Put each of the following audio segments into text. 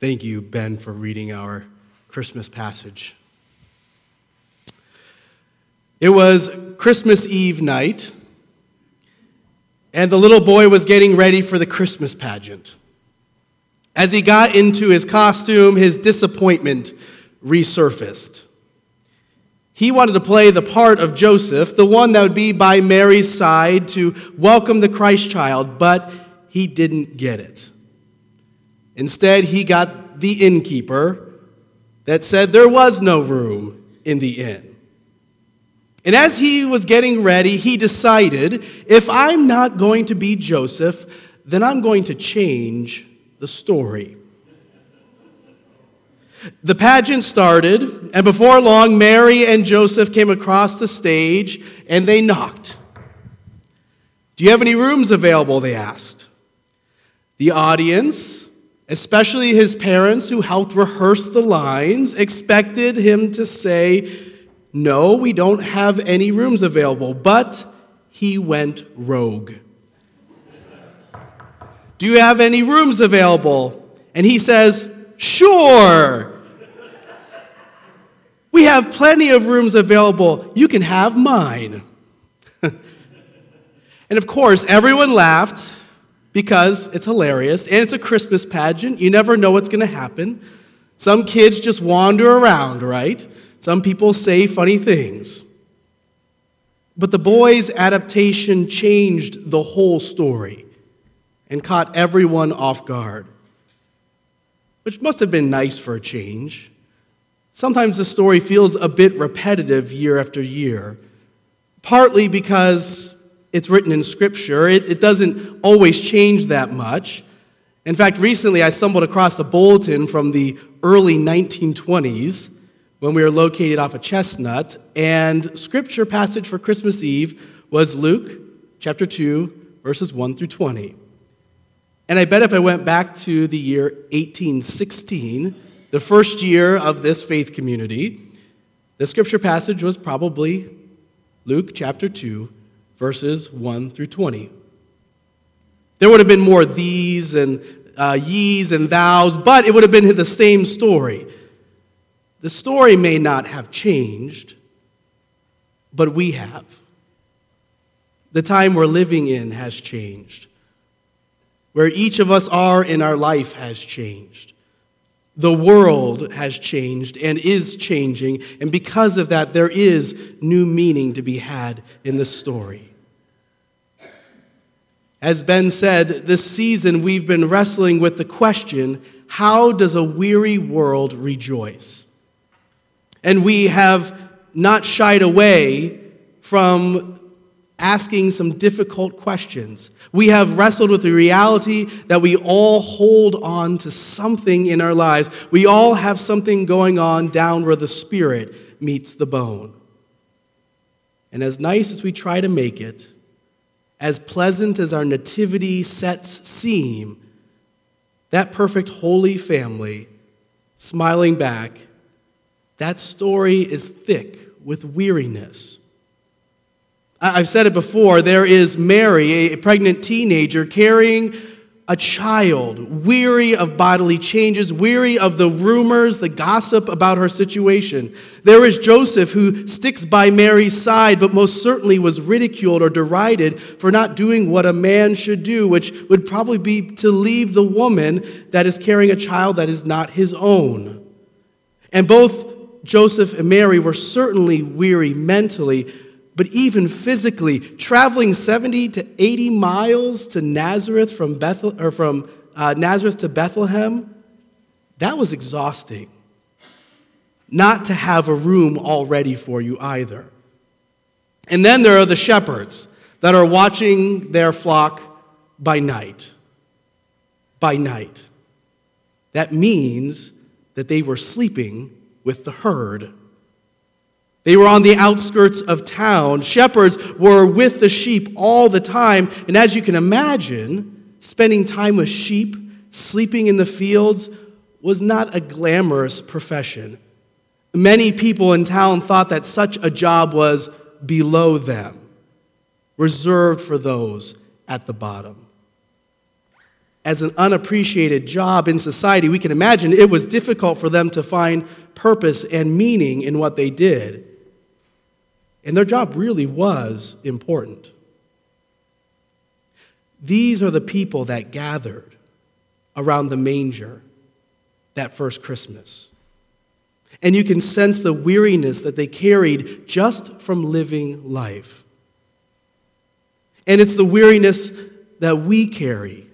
Thank you, Ben, for reading our Christmas passage. It was Christmas Eve night, and the little boy was getting ready for the Christmas pageant. As he got into his costume, his disappointment resurfaced. He wanted to play the part of Joseph, the one that would be by Mary's side to welcome the Christ child, but he didn't get it. Instead, he got the innkeeper that said there was no room in the inn. And as he was getting ready, he decided if I'm not going to be Joseph, then I'm going to change the story. The pageant started, and before long, Mary and Joseph came across the stage and they knocked. Do you have any rooms available? They asked. The audience, especially his parents who helped rehearse the lines, expected him to say, No, we don't have any rooms available. But he went rogue. Do you have any rooms available? And he says, Sure. We have plenty of rooms available. You can have mine. and of course, everyone laughed because it's hilarious and it's a Christmas pageant. You never know what's going to happen. Some kids just wander around, right? Some people say funny things. But the boy's adaptation changed the whole story and caught everyone off guard which must have been nice for a change. Sometimes the story feels a bit repetitive year after year, partly because it's written in Scripture. It, it doesn't always change that much. In fact, recently I stumbled across a bulletin from the early 1920s when we were located off of Chestnut, and Scripture passage for Christmas Eve was Luke chapter 2, verses 1 through 20. And I bet if I went back to the year 1816, the first year of this faith community, the scripture passage was probably Luke chapter 2, verses 1 through 20. There would have been more these and uh, ye's and thous, but it would have been the same story. The story may not have changed, but we have. The time we're living in has changed where each of us are in our life has changed. The world has changed and is changing, and because of that, there is new meaning to be had in the story. As Ben said, this season we've been wrestling with the question how does a weary world rejoice? And we have not shied away from asking some difficult questions. We have wrestled with the reality that we all hold on to something in our lives. We all have something going on down where the spirit meets the bone. And as nice as we try to make it, as pleasant as our nativity sets seem, that perfect holy family smiling back, that story is thick with weariness. I've said it before there is Mary, a pregnant teenager, carrying a child, weary of bodily changes, weary of the rumors, the gossip about her situation. There is Joseph, who sticks by Mary's side, but most certainly was ridiculed or derided for not doing what a man should do, which would probably be to leave the woman that is carrying a child that is not his own. And both Joseph and Mary were certainly weary mentally but even physically, traveling 70 to 80 miles to Nazareth from, Bethel, or from uh, Nazareth to Bethlehem, that was exhausting. Not to have a room all ready for you either. And then there are the shepherds that are watching their flock by night. By night. That means that they were sleeping with the herd. They were on the outskirts of town. Shepherds were with the sheep all the time. And as you can imagine, spending time with sheep, sleeping in the fields, was not a glamorous profession. Many people in town thought that such a job was below them, reserved for those at the bottom. as an unappreciated job in society, we can imagine it was difficult for them to find purpose and meaning in what they did. And their job really was important. These are the people that gathered around the manger that first Christmas. And you can sense the weariness that they carried just from living life. And it's the weariness that we carry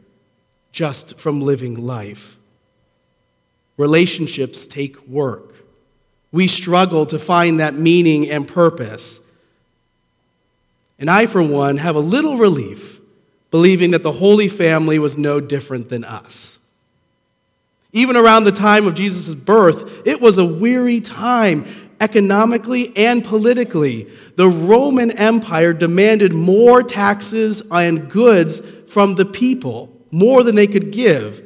just from living life. Relationships take work. We struggle to find that meaning and purpose. And I, for one, have a little relief believing that the Holy Family was no different than us. Even around the time of Jesus' birth, it was a weary time economically and politically. The Roman Empire demanded more taxes and goods from the people, more than they could give.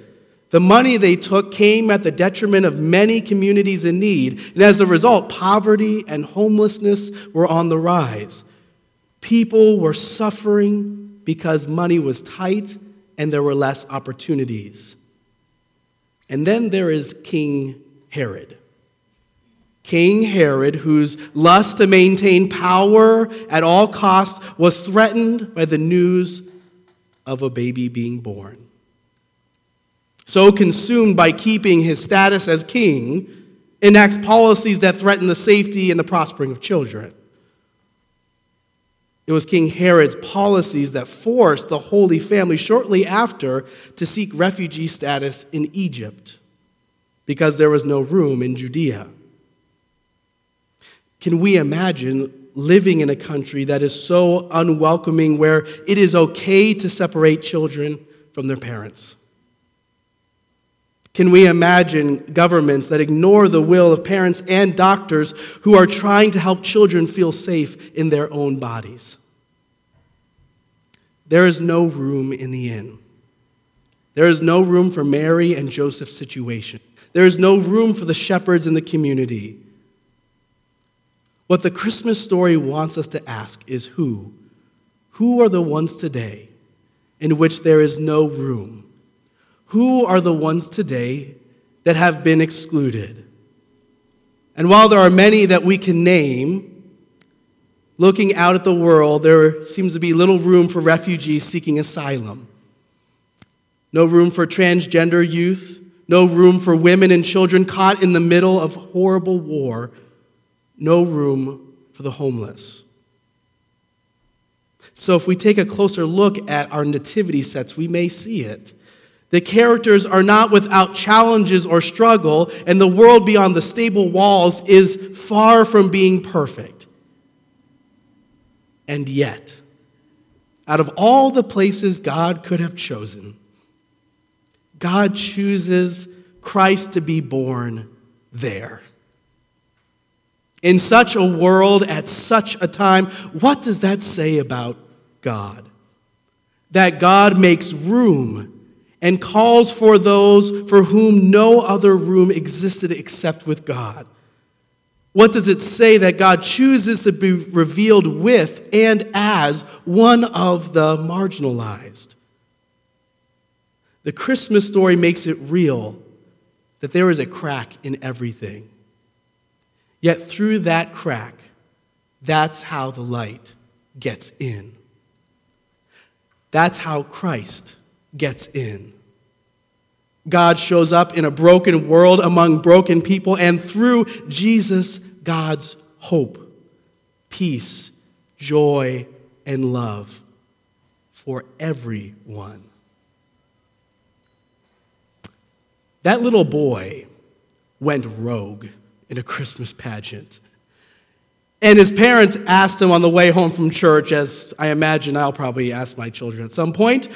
The money they took came at the detriment of many communities in need, and as a result, poverty and homelessness were on the rise. People were suffering because money was tight and there were less opportunities. And then there is King Herod. King Herod, whose lust to maintain power at all costs was threatened by the news of a baby being born. So consumed by keeping his status as king, enacts policies that threaten the safety and the prospering of children. It was King Herod's policies that forced the Holy Family shortly after to seek refugee status in Egypt because there was no room in Judea. Can we imagine living in a country that is so unwelcoming where it is okay to separate children from their parents? Can we imagine governments that ignore the will of parents and doctors who are trying to help children feel safe in their own bodies? There is no room in the inn. There is no room for Mary and Joseph's situation. There is no room for the shepherds in the community. What the Christmas story wants us to ask is who? Who are the ones today in which there is no room? Who are the ones today that have been excluded? And while there are many that we can name, looking out at the world, there seems to be little room for refugees seeking asylum. No room for transgender youth, no room for women and children caught in the middle of horrible war no room for the homeless. So, if we take a closer look at our nativity sets, we may see it. The characters are not without challenges or struggle, and the world beyond the stable walls is far from being perfect. And yet, out of all the places God could have chosen, God chooses Christ to be born there. In such a world, at such a time, what does that say about God? That God makes room and calls for those for whom no other room existed except with God. What does it say that God chooses to be revealed with and as one of the marginalized? The Christmas story makes it real that there is a crack in everything. Yet through that crack, that's how the light gets in. That's how Christ gets in. God shows up in a broken world among broken people, and through Jesus, God's hope, peace, joy, and love for everyone. That little boy went rogue in a Christmas pageant. And his parents asked him on the way home from church, as I imagine I'll probably ask my children at some point,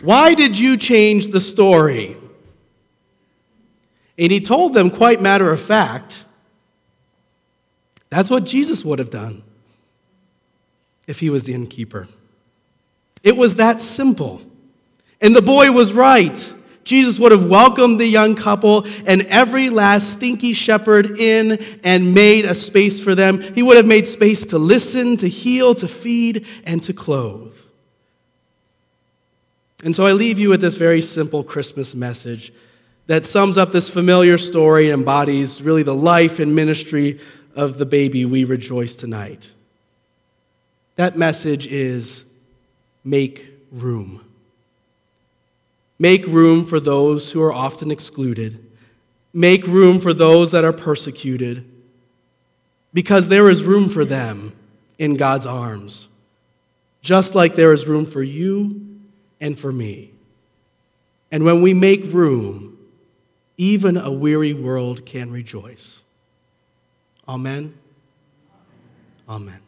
Why did you change the story? And he told them, quite matter of fact, that's what Jesus would have done if he was the innkeeper. It was that simple. And the boy was right. Jesus would have welcomed the young couple and every last stinky shepherd in and made a space for them. He would have made space to listen, to heal, to feed, and to clothe. And so I leave you with this very simple Christmas message that sums up this familiar story and embodies really the life and ministry of the baby we rejoice tonight. That message is make room. Make room for those who are often excluded. Make room for those that are persecuted. Because there is room for them in God's arms, just like there is room for you and for me. And when we make room, even a weary world can rejoice. Amen. Amen.